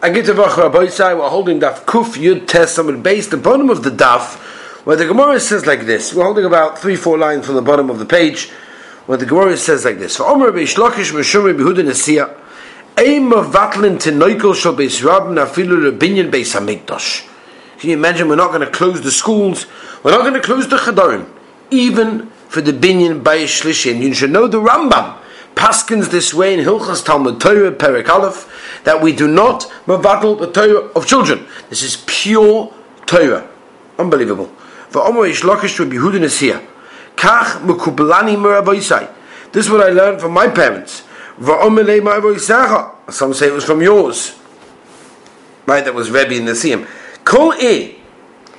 Agitavach Rabboisai, we're holding Daf Kuf Yud Tes Samud base, the bottom of the Daf, where the Gemara says like this. We're holding about three, four lines from the bottom of the page, where the Gemara says like this. For Omer Beish Lakish Meshumri Behuda Nesiya, Eim of Vatlin Tinoikel Shal Beis Rabin Afilu Beis. Can you imagine we're not going to close the schools, we're not going to close the Chadarim, even for the Binyan Beis Shlishi, and you should know the Rambam paskins this way in Hilchas Talmud Torah Perek Aleph that we do not mavatal the Torah of children. This is pure Torah. Unbelievable. This is what I learned from my parents. Some say it was from yours. Right, that was Rebbe in the Siyam. Kol e,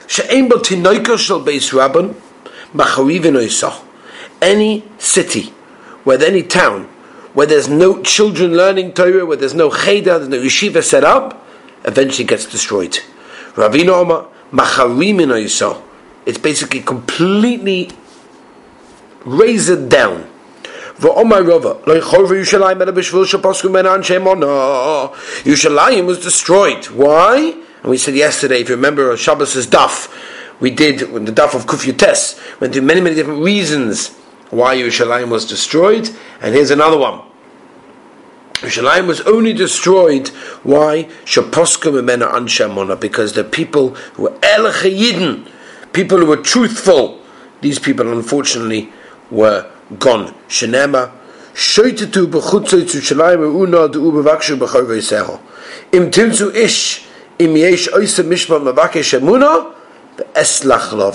she'em bel tinoiko shel beis rabban, machariv Any city where any town where there's no children learning Torah, where there's no cheder, there's no yeshiva set up, eventually gets destroyed. Ravina Oma Macharim It's basically completely razed down. Yushalayim was destroyed. Why? And we said yesterday, if you remember Shabbos' daf, we did when the daf of Kufyutes, went through many, many different reasons why Yerushalayim was destroyed, and here's another one. Yerushalayim was only destroyed. Why? Because the people who were Elchayidin, people who were truthful, these people unfortunately were gone. Shenema, ish. You're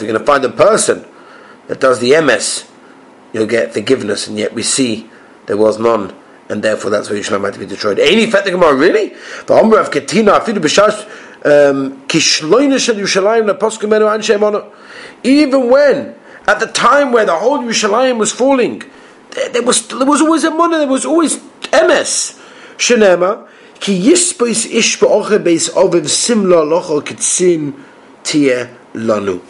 going to find a person that does the MS, you'll get forgiveness, and yet we see there was none, and therefore that's why Yerushalayim had to be destroyed. Any fet Gemara really? The Omer of Ketina afidu um, kishloina Yerushalayim anshe Even when at the time where the whole Yerushalayim was falling, there, there was there was always a money, there was always MS. Shenema ki yispois ish ba'oche beis oviv simla lochol kitzin lanu.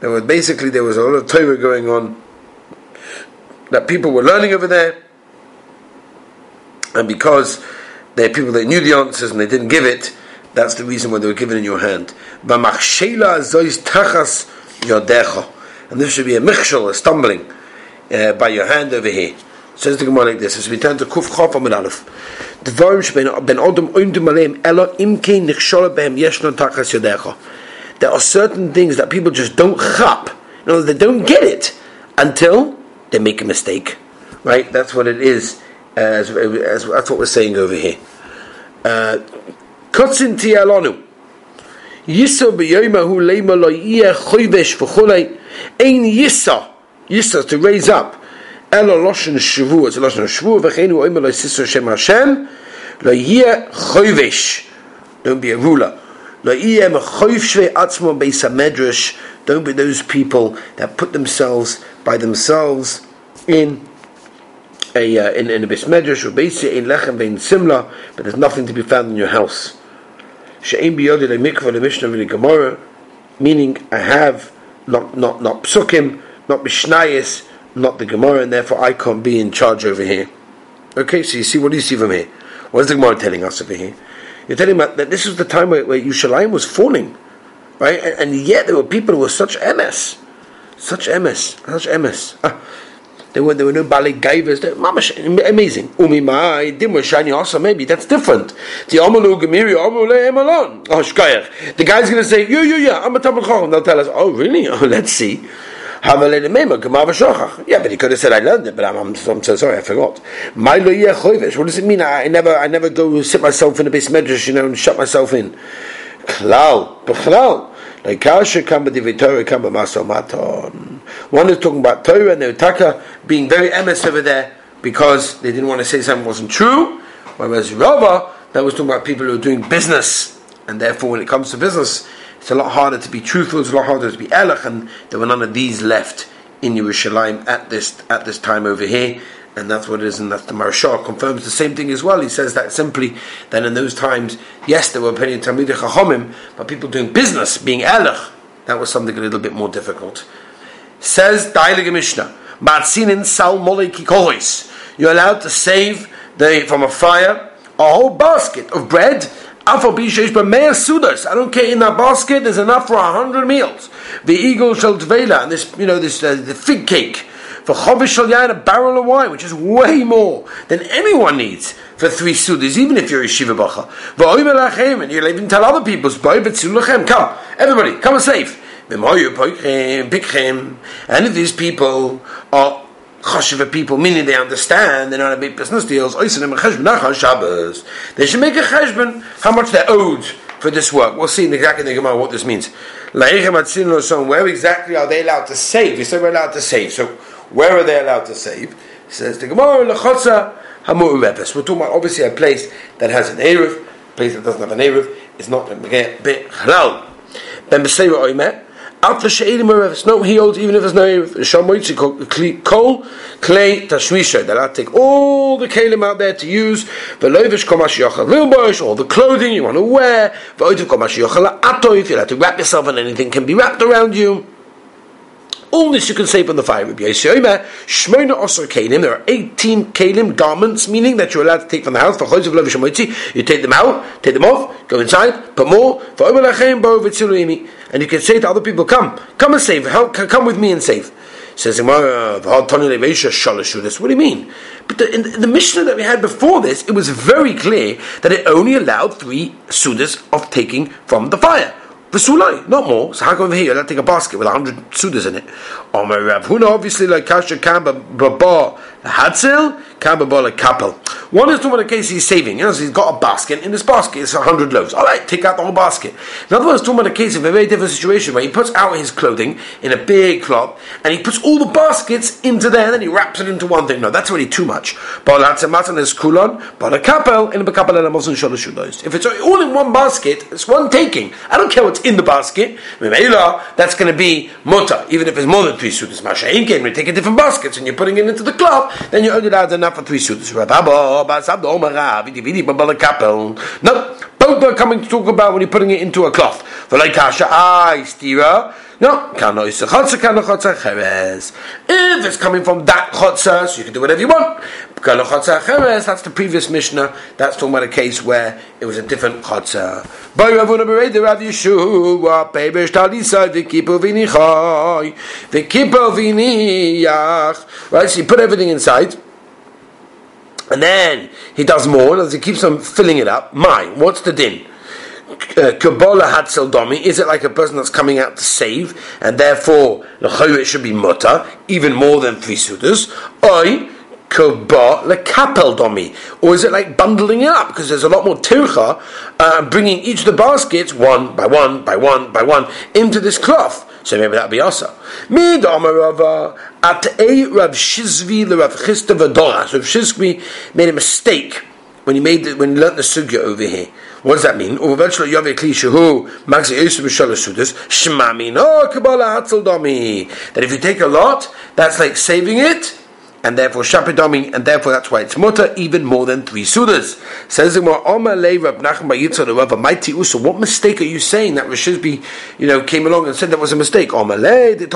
There was basically there was a lot of Torah going on that people were learning over there, and because there are people that knew the answers and they didn't give it, that's the reason why they were given in your hand. And this should be a michshel, a stumbling, uh, by your hand over here. Says the Gemara like this: As we turn to Kuf Chaf Amud Aleph, Dvarim shbein ben Adam oimdu maleim elo imkein nichshol behem yeshno tachas yodecha. There are certain things that people just don't chap. Know, they don't get it until they make a mistake. Right? That's what it is. As, as, that's what we're saying over here. Uh, Kotzin tiyalonu. Yisa b'yoymahu leima lo choyvesh v'chulei. Ein yisa. Yisa, to raise up. Elo loshen shvu, it's loshen shvu, v'cheinu oimer lo Shem Hashem, lo choyvesh. Don't be a ruler. Don't be those people that put themselves by themselves in a uh, in, in a bis medrash or beis in lechem vein simla, but there's nothing to be found in your house. She'im biyodi le mikvah le mishnah v'le gemara, meaning I have not not not psukim, not mishnayis, not the Gemara, and therefore I can't be in charge over here. Okay, so you see, what do you see from here? What is the Gemara telling us over here? You're telling me that this was the time where, where Yushalayim was falling, right? And, and, yet there were people who were such MS, such MS, such MS. Ah, there were there were no ballet givers. Mamash, amazing. Umi mai dimur shiny also maybe that's different. The amalu gemiri amule emalon. Oh shkayach. The guy's to say yo yeah yeah I'm a tabel They'll tell us oh really oh let's see. Yeah, but he could have said I learned it, but I'm, I'm, I'm so sorry, I forgot. What does it mean? I, never, I never go sit myself in a base medrash, you know, and shut myself in. Like. One is talking about Torah and Utaka being very emes over there because they didn't want to say something wasn't true. Whereas Rava, that was talking about people who are doing business. And therefore, when it comes to business, it's a lot harder to be truthful, it's a lot harder to be elach, and there were none of these left in Yerushalayim at this at this time over here, and that's what it is, and that's the Maharsha confirms the same thing as well. He says that simply that in those times, yes, there were plenty of Talmidei Chachomim, but people doing business, being elach, that was something a little bit more difficult. Says Dailig Mishnah. Matzinin sal. You're allowed to save the, from a fire a whole basket of bread. I don't care. In that basket, there's enough for a hundred meals. The eagle shall tvela, and this, you know, this uh, the fig cake for chovish shal a barrel of wine, which is way more than anyone needs for three sudas, even if you're a shiva bacha. And you'll even tell other people's people, come, everybody, come and save. And if these people are chashiva people, meaning they understand, they're not a big business deals, they should make a cheshbon how much they're owed for this work. We'll see in exactly the Gemara what this means. Where exactly are they allowed to save? You said we're allowed to save. So where are they allowed to save? He says the Gemara lechotza. We're talking about obviously a place that has an eruv, a place that doesn't have an eruv is not a bit halal. Ben. Out for she'edim eruv. No, he holds even if there's no. Shamoitzi kol clay tashmisha. That I take all the kalim out there to use. V'loivish komash yochel lilbosh. All the clothing you want to wear. V'oitiv komash yochel atoif. You have to wrap yourself in anything can be wrapped around you. This you can save on the fire. There are 18 kalim garments, meaning that you're allowed to take from the house. For you take them out, take them off, go inside, put more. And you can say to other people, come, come and save, help, come with me and save. Says what do you mean? But the, in the Mishnah that we had before this, it was very clear that it only allowed three sudas of taking from the fire. V'sulai, not more. So how come over here you're take a basket with hundred sudas in it? Oh, Omer Rav Huna, obviously like kasha kamba baba hadzel, kamba bala kapel. One is talking about a case he's saving. You know, so he's got a basket. In this basket, it's a hundred loaves. All right, take out the whole basket. Another one is talking about a case of a very different situation where he puts out his clothing in a big cloth and he puts all the baskets into there and then he wraps it into one thing. No, that's already too much. If it's all in one basket, it's one taking. I don't care what's in the basket. That's going to be muta, even if it's more than three suitors. Masha when you take a different baskets and you're putting it into the cloth, then you're only allowed enough for three suitors. No, both are coming to talk about when you're putting it into a cloth. No, if it's coming from that chotzer, so you can do whatever you want. That's the previous Mishnah. That's talking about a case where it was a different chotzer. Right, so you put everything inside. And then he does more, as he keeps on filling it up. My, what's the din? Uh, Kabbalah Hatzel Domi, is it like a person that's coming out to save, and therefore the it should be mutter, even more than three suitors? Oi, Kabbalah Kapel Domi, or is it like bundling it up? Because there's a lot more tircha, uh, bringing each of the baskets one by one by one by one into this cloth. So maybe that'd be also. Mid Amarava at a Rav Shizvi the Rav Chisda Vadora. So Rav Shizvi made a mistake when he made the, when he learned the sugya over here. What does that mean? Eventually, Uvevetshlo Yove Klishahu Maxi Yosef Sudas Shmami No Kabbalah Hatzel Domi. That if you take a lot, that's like saving it and therefore shapidomi, and therefore that's why it's mutter even more than three sudas. Says Usa. What mistake are you saying that Rishizbi, you know, came along and said that was a mistake? That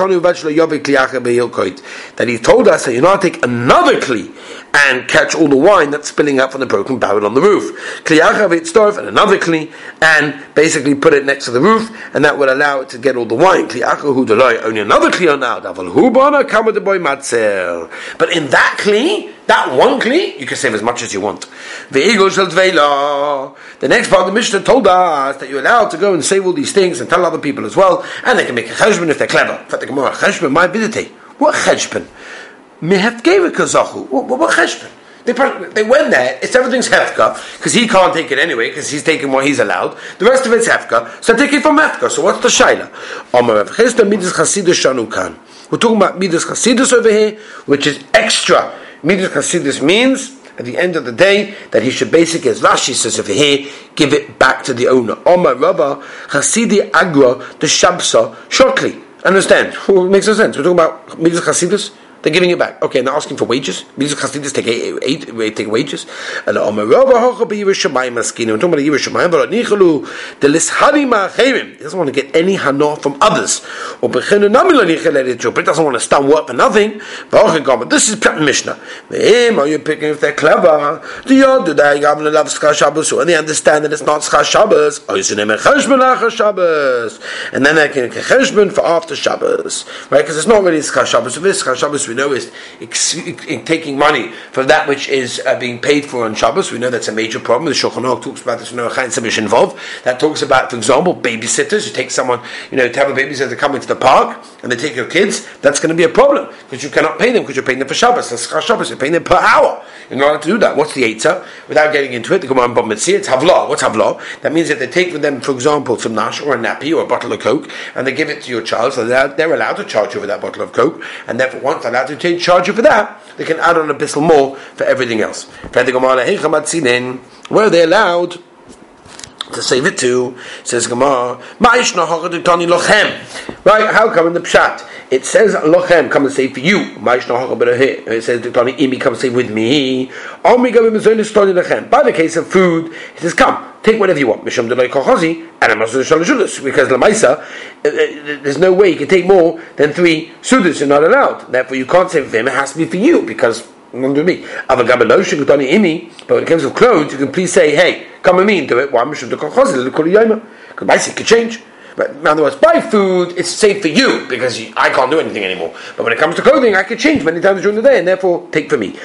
he told us that you know take another kli and catch all the wine that's spilling out from the broken barrel on the roof. Kliacha Veitztorf and another kli and basically put it next to the roof, and that would allow it to get all the wine. Kliacha Hu only another kli on now. Daval Hubana boy Matzel. But in in that kli, that one kli, you can save as much as you want. The eagle shall dvela. The next part of the Mishnah told us that you're allowed to go and save all these things and tell other people as well, and they can make a cheshbon if they're clever. In fact, the Gemara cheshbon my ability. What cheshbon? Mehefgeva kazachu. What, cheshbon? They, they went there, it's everything's Hefka, because he can't take it anyway, because he's taking what he's allowed. The rest of it's Hefka, so take it from Hefka. So what's the Shaila? We're talking about Midas Chasidus over here, which is extra. Midas Chasidus means, at the end of the day, that he should basically, as Rashi says over here, give it back to the owner. Omar Rabba, Chasidi Agra, the Shabsa, shortly. Understand? Makes no sense. We're talking about Midas Chasidus. They're giving it back. Okay, and they're asking for wages. These Chasidis take eight, eight, take wages. And Omer be Yerushalayim Maskinu. We're talking about Yerushalayim, but Nichalu the Lishari Ma'achemim. He doesn't want to get any hana from others. Or Bechenu Namila Nichalet But he doesn't want to stand work for nothing. This is Prat Mishnah. Him, are you picking if they're clever? Do you do have love Schar Shabbos, they understand that it's not Schar Shabbos. You say Cheshbon Shabbos, and then they can Cheshbon for after Shabbos, right? Because it's not really Schar Shabbos. If it's Schar Shabbos, we know is taking money for that which is uh, being paid for on Shabbos. We know that's a major problem. The Shulchan Aruch talks about this. Chaim involved. That talks about, for example, babysitters. You take someone, you know, to have a babysitter come into the park and they take your kids. That's going to be a problem because you cannot pay them because you're paying them for Shabbos. That's Shabbos. You're paying them per hour. Not allowed to do that. What's the Eitzah? Without getting into it, the Gemara in It's Havlah. What's Havlah? That means that they take with them, for example, some nash or a nappy or a bottle of Coke and they give it to your child. So they're, they're allowed to charge you for that bottle of Coke. And therefore, once they're allowed to take charge you for that, they can add on a bit more for everything else. Where are they allowed? To save it to, says Gemara, Right, how come in the Pshat? It says lochem, come and save for you. It says imi, come save with me. By the case of food, it says come, take whatever you want. Because lemaisa, uh, uh, there's no way you can take more than three sudas. You're not allowed. Therefore, you can't save for him. It has to be for you because under me. But when it comes to clothes, you can please say, hey, come with me do it. Why? Because basically, it could change. But in other words, buy food, it's safe for you because you, I can't do anything anymore. But when it comes to clothing, I can change many times during the day and therefore take for me.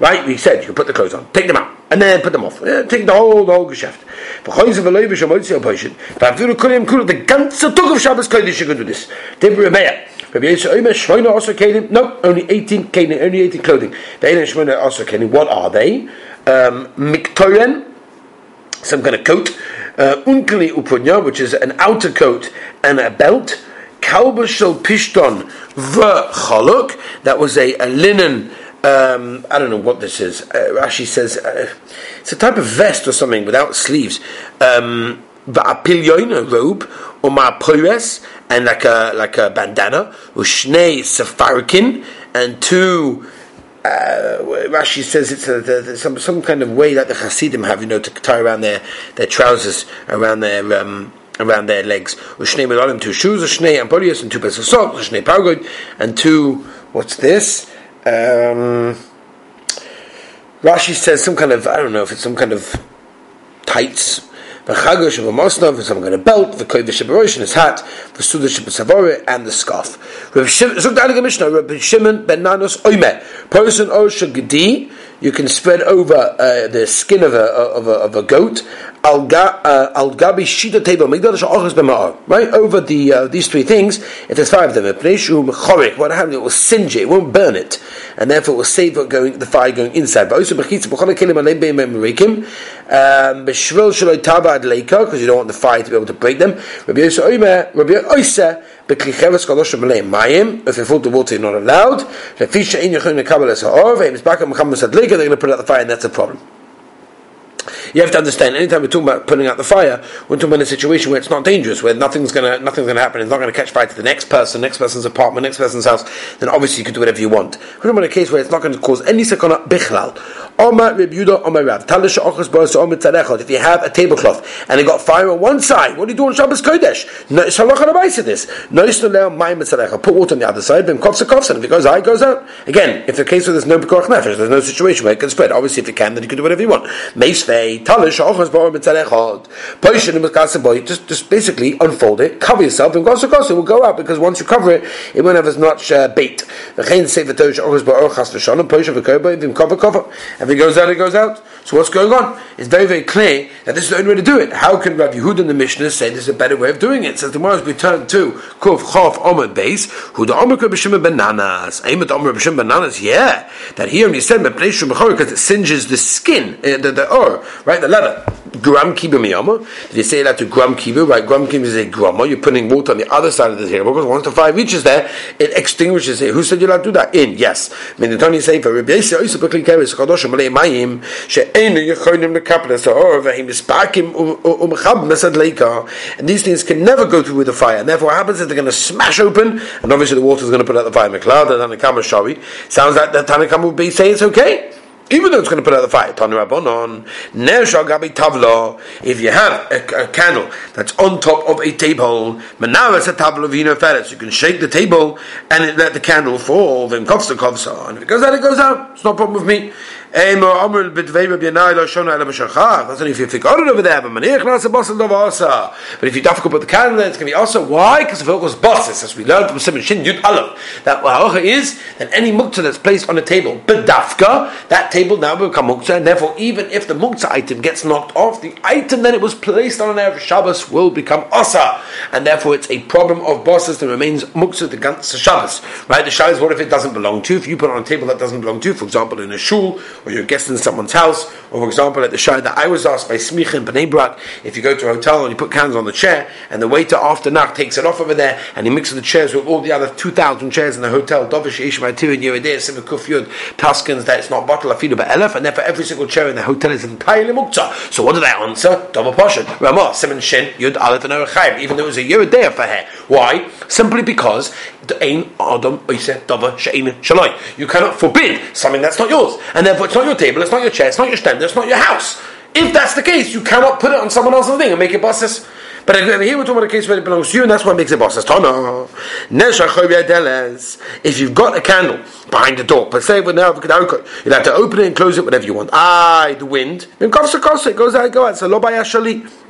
Right? We said you can put the clothes on, take them out, and then put them off. Yeah, take the whole, the whole geschäft. The ganze Tag of Shabbos Kodesh you can do this. Rabbi Yisrael Omer Shmoina also kelim. No, only eighteen kelim, only eighteen clothing. Ve'ein Shmoina also kelim. What are they? Um, Miktoren, some kind of coat. Uh, unkli upunya, which is an outer coat and a belt. Kalbashal pishton v'chaluk. That was a, a linen. Um, I don't know what this is. Uh, Rashi says uh, it's a type of vest or something without sleeves. Um, va'apilyoin, a robe, or ma'apoires, and like a like a bandana, ushnei safarkin, and two. Uh, Rashi says it's a, some some kind of way that the Hasidim have, you know, to tie around their, their trousers, around their um, around their legs. Ushnei melalim, two shoes, ushnei ampodius, and two pairs of socks, ushnei pargoid, and two. What's this? Um, Rashi says some kind of I don't know if it's some kind of tights the chagosh of a mosnov, and someone got a belt, the kodesh of his hat, the sudash of savore, and the scarf. Rabbi Shimon ben Nanos oime, person or you can spread over uh, the skin of a, of a, of a goat, al uh, gabi shita table right over the uh, these three things. If there's five of them, what happens? It will singe it, it won't burn it, and therefore it will save it going the fire going inside. But also because you don't want the fire to be able to break them. If they fall to water, you're not allowed. They're going to put out the fire, and that's a problem. You have to understand. Anytime we're talking about putting out the fire, we're talking about a situation where it's not dangerous, where nothing's gonna nothing's gonna happen. It's not gonna catch fire to the next person, next person's apartment, next person's house. Then obviously you can do whatever you want. We're talking about a case where it's not going to cause any sakana bichlal. If you have a tablecloth and it got fire on one side, what do you do on Shabbos Kodesh? No, it's halacha this. Put water on the other side. Then kofsa kofsa. And if it goes out, it goes out. Again, if the case where there's no bekorach nefesh, there's no situation where it can spread. Obviously, if you can, then you can do whatever you want. Just just basically unfold it, cover yourself, and kofsa kofsa will go out because once you cover it, it won't have as much uh, bait. If it goes out, it goes out. So what's going on? It's very, very clear that this is the only way to do it. How can Rabbi Yehuda and the Mishnah say there's a better way of doing it? So tomorrow as we turn to Kuf Chof Omer base, who the Omer B'Shim bananas. Aimet Omer B'Shim bananas, yeah. That when you said because it singes the skin, uh, the, the or, right? The leather. Gram kiba miyama. Did you say that to gram kiba? Right, gram kiba is a grama. You're putting water on the other side of the table because once the fire reaches there, it extinguishes it. Who said you're allowed to do that? In, yes. I mean, the Tony say for Rabbi Yisrael, Lekapel Sahor, Vehim Ispakim Umchab Mesad Leika. And these things can never go through with the fire. And therefore, what happens is they're going to smash open, and obviously the water is going to put out the fire. McLeod, the Tanakama Shari. Sounds like the Tanakama would be saying it's okay even though it's going to put out the fire. Tavla, if you have a, a, candle that's on top of a table, Manav a of Vino Feretz, you can shake the table and let the candle fall, then Kovsa Kovsa, and if it goes out, it goes out. It's no problem with me. That's only if you it over there. But if you dafka put the candle it's going to be also. Why? Because it goes bosses, as we learned from Simon Shin Yud Aleph, that halacha is that any muktzah that's placed on a table, bedafka, that table now will become muktzah, and therefore even if the muktzah item gets knocked off, the item that it was placed on an Erev Shabbos will become asa, and therefore it's a problem of bosses that remains muktzah the ganze Shabbos. Right? The Shabbos, what if it doesn't belong to? If you put it on a table that doesn't belong to, for example, in a shul or you're guest in someone's house, or for example, at the show that I was asked by Smich in Bnei Brak, if you go to a hotel and you put candles on the chair, and the waiter after Nacht takes it off over there, and he mixes the chairs with all the other 2,000 chairs in the hotel, Dovish Ishmael Tir and Yerideh, Simikuf Yud, Tuskins, that it's not bottle afidu but elef, and therefore every single chair in the hotel is entirely mukta. So what did I answer? Double portion. Ramah, Simon Shin, Yud Aleph and Erechayim, even though it was a Yerideh for her. Why? Simply because You cannot forbid something that's not yours. And therefore it's not your table, it's not your chair, it's not your stand, it's not your house. If that's the case, you cannot put it on someone else's thing and make it bosses. But here we're talking about a case where it belongs to you, and that's what makes it bosses. If you've got a candle behind the door, but say you'll have to open it and close it whatever you want. Ah, the wind. It goes out, go out. So.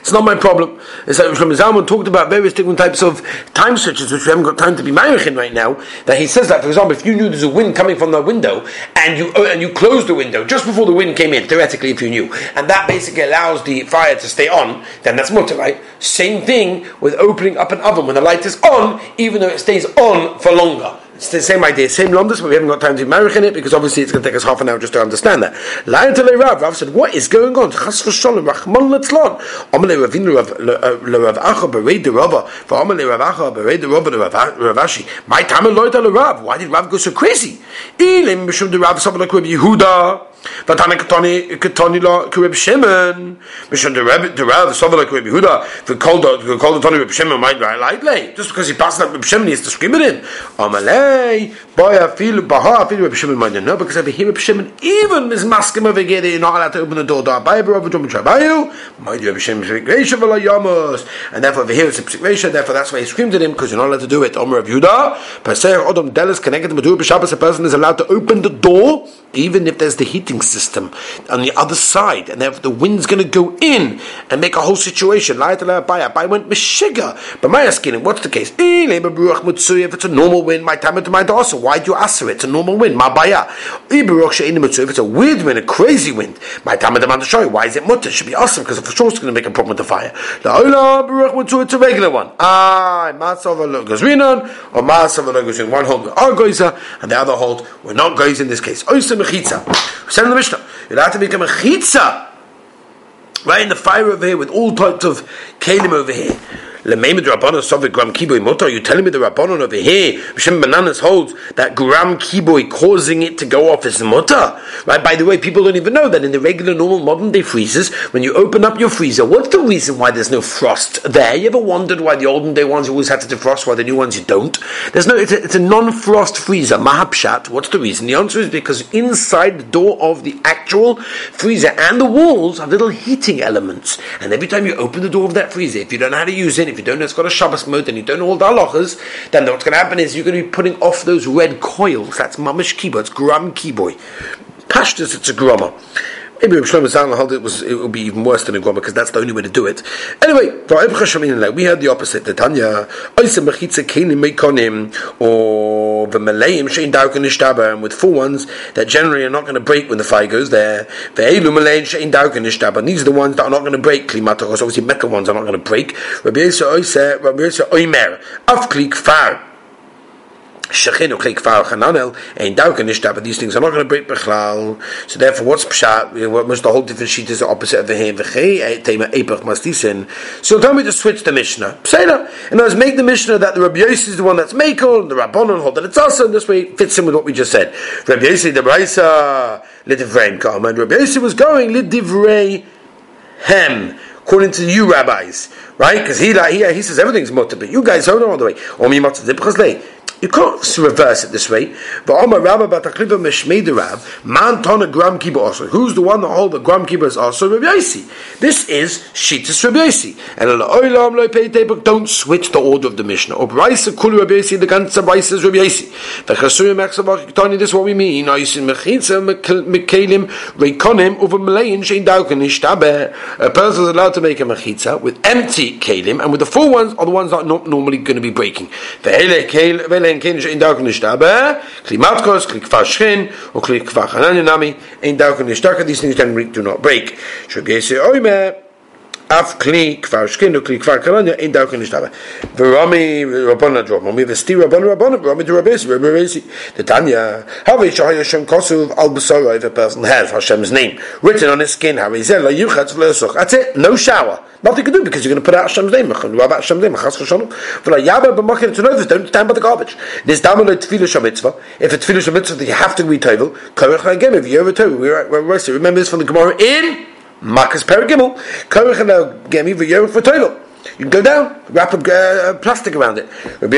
It's not my problem. It's like Shlomo Zalman talked about various different types of time switches, which we haven't got time to be marrying right now. That he says that, for example, if you knew there's a wind coming from the window and you uh, and you closed the window just before the wind came in, theoretically, if you knew, and that basically allows the fire to stay on, then that's mutter, right? Same thing with opening up an oven when the light is on, even though it stays on for longer. It's the same idea, same lomdus, but we haven't got time to marry in it because obviously it's going to take us half an hour just to understand that. Lion to Rav, Rav said, "What is going on?" Chas v'shalom, Rachman letzlon. Amalei Ravinu Rav uh, Rav Acha berei the Rava, for Amalei Rav Acha berei the Rava Rav Ashi. My time loyed to Rav. Why did Rav go so crazy? Ilim b'shum the Rav Sabbalah Yehuda. Vatana Ketani Ketani La Kurib Shimon. Mishon the Rebbe the Rav Sovala Kurib Yehuda. The called the called the Tani Reb Shimon might right lightly just because he passed up Reb Shimon he it in. Amalei boy I feel Baha I feel Reb Shimon might know because over here Reb Shimon even is masking over here you're not allowed to open the door. Da Abayu Rav Jom Chabayu. Might Reb Shimon Reisha V'la Yamos. And therefore over here it's a Reisha. Therefore that's why he screamed at him because you're not allowed to do it. Omer Reb Yehuda. Pesach Odom Delis connected to Madur B'Shabbos. A person is allowed to open the door even if there's the system on the other side, and if the wind's going to go in and make a whole situation. I went mishiga, but my asking, what's the case? If it's a normal wind, my time to my also. Why do you ask it? It's a normal wind. My baya. If it's a weird wind, a crazy wind, my time to show you. Why is it mutter? It should be awesome because for sure it's going to make a problem with the fire. It's a regular one. Ah, Matzava Gazrinon or Matzava Gazrin. One hold our goiza, and the other hold we're not goiz in this case mechitza. Said in the Mishnah, you'd have to become a chitza. Right in the fire over here with all types of kalim over here. Lemeimed Rabbanon Sovik Gram Kiboy Motor. Are you telling me the Rabbanon over here, Hashem Bananas holds that Gram Kiboy causing it to go off is Motor? Right? By the way, people don't even know that in the regular normal modern day freezers, when you open up your freezer, what's the reason why there's no frost there? You ever wondered why the olden day ones always had to defrost, why the new ones you don't? There's no, it's a, it's a non-frost freezer. Mahapshat. What's the reason? The answer is because inside the door of the actual freezer and the walls have little heating elements. And every time you open the door of that freezer, if you don't know how to use it, if you don't know it's got a Shabbos mode and you don't know all the halachas, then what's going to happen is you're going to be putting off those red coils. That's mamish kiboy. It's gram kiboy. Pashtus, it's a grama. Maybe Rav Shlomo Zalman held it was it would be even worse than a groma because that's the only way to do it. Anyway, we had the opposite. The Tanya, or the Malayim shein dauken ishtaber, and with full ones that generally are not going to break when the fire goes there. The elu Malayim shein dauken ishtaber. These are the ones that are not going to break. Klimatos, obviously Mecca ones are not going to break. Rabbi Rabbi Yisrael Oimer, Afklik Far. Shechinu Kli Kfar Chananel, and Dauka Nishta, but these things are not going to break Bechlal. So therefore, what's Pshat? What must the whole different sheet is the opposite of the V'chein V'chei, eh, Tema Epach Mastisin. So tell me to switch the Mishnah. Psela. And let's make the Mishnah that the Rabbi Yossi is the one that's Mekel, and the Rabbanon hold that it's also, and this way it fits in with what we just said. Rabbi Yossi, the Braisa, Lidivrei Kam, and Rabbi Yossi was going Lidivrei Hem according to you rabbis, right? Because he, he, he says everything's mutter, but you guys don't know all the way. You can't reverse it this way. But Omar Rabba Batakliva Meshmei Rab, Man Tona Gram Kiba also. Who's the one that hold the Gram Kiba is also Rabbi Yossi? This is Shitas Rabbi Yossi. And don't switch the order of the Mishnah. Or Braisa Kulu Rabbi Yossi, the Ganza Braisa is Rabbi Yossi. V'chasurim Mechsavach Tani, this is what we mean. Oisin Mechitza Mekalim Reikonim over Malayin Shein Dauken Ishtabe. A person is allowed to make a Mechitza with empty Kalim, and with the full ones are the ones that are not normally going to be breaking. V'hele Kalim, אלא אם כן שאין דרכו נשתבע, כלי מתקוס, כלי כפר שכן, או כלי כפר חנניה נמי, אין דרכו נשתקה, these things can do not break. שגייסי אוימה, אף כלי כפר שכן או כלי כפר קלניה אין דרכו נשתבע. ורמי רבון הדרום, רמי וסתי רבון רבון, ורמי דרבסי, רבי רבסי. דתניא, הרי שהיה שם כוסוב על בשרו if a person has Hashem's name written on his skin, הרי זה לא יוחץ ולא יסוך. That's it, no shower. Nothing you can do because you're going to put out Hashem's name. What about Hashem's name? Chas chashonu. V'la yaba b'machir to know this. Don't stand by the garbage. There's damal lo tefillah shamitzvah. If it's tefillah shamitzvah, then you have to read tovel. Korech again. If you ever tovel, remember this from the Gemara in Makas Perigimel. Korech gemi v'yorech for tovel. You can go down, wrap a uh, plastic around it. You can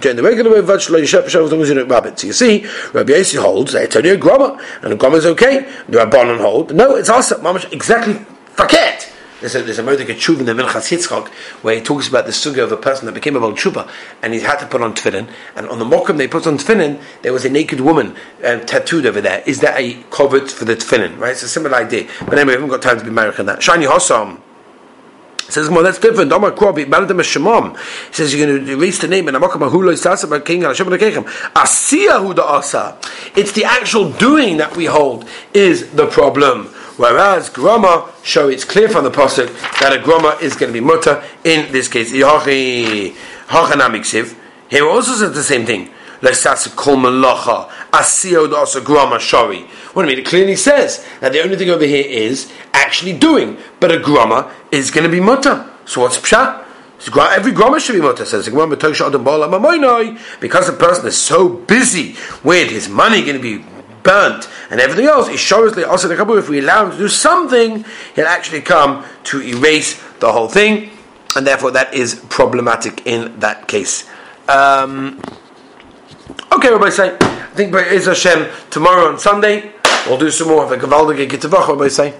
turn the regular way of vach lo as long as you don't rub it. So you see, Rabbi Yossi holds that it's only a groma, and a groma is okay. The Rabbanon hold, no, it's also mamash exactly faket. There's a, there's a in the Minchas Yitzchak where he talks about the suga of a person that became a Baal Tshuva and he had to put on tefillin and on the mokum they put on tefillin there was a naked woman um, tattooed over there. Is that a covert for the tefillin? Right? It's a similar idea. But anyway, we haven't got time to be married on that. Shiny Hossam says, well, that's different. He says, you're going to erase the name. And Amakam Ahulo Sasaba King Hashem Rekechem. Asiya Huda Asa. It's the actual doing that we hold is the problem. Whereas grama show it's clear from the pasuk that a grama is going to be mutter in this case. Here also says the same thing. What I mean, it clearly says that the only thing over here is actually doing, but a grama is going to be mutter. So what's pshat? Every grama should be mutter, says because the person is so busy with his money going to be burnt and everything else, Ishorosli also the Kabul, if we allow him to do something, he'll actually come to erase the whole thing, and therefore that is problematic in that case. Um, okay, Rabbi say, I think by Hashem tomorrow on Sunday we'll do some more of a Gavaldige Gittavach, Rabbi say.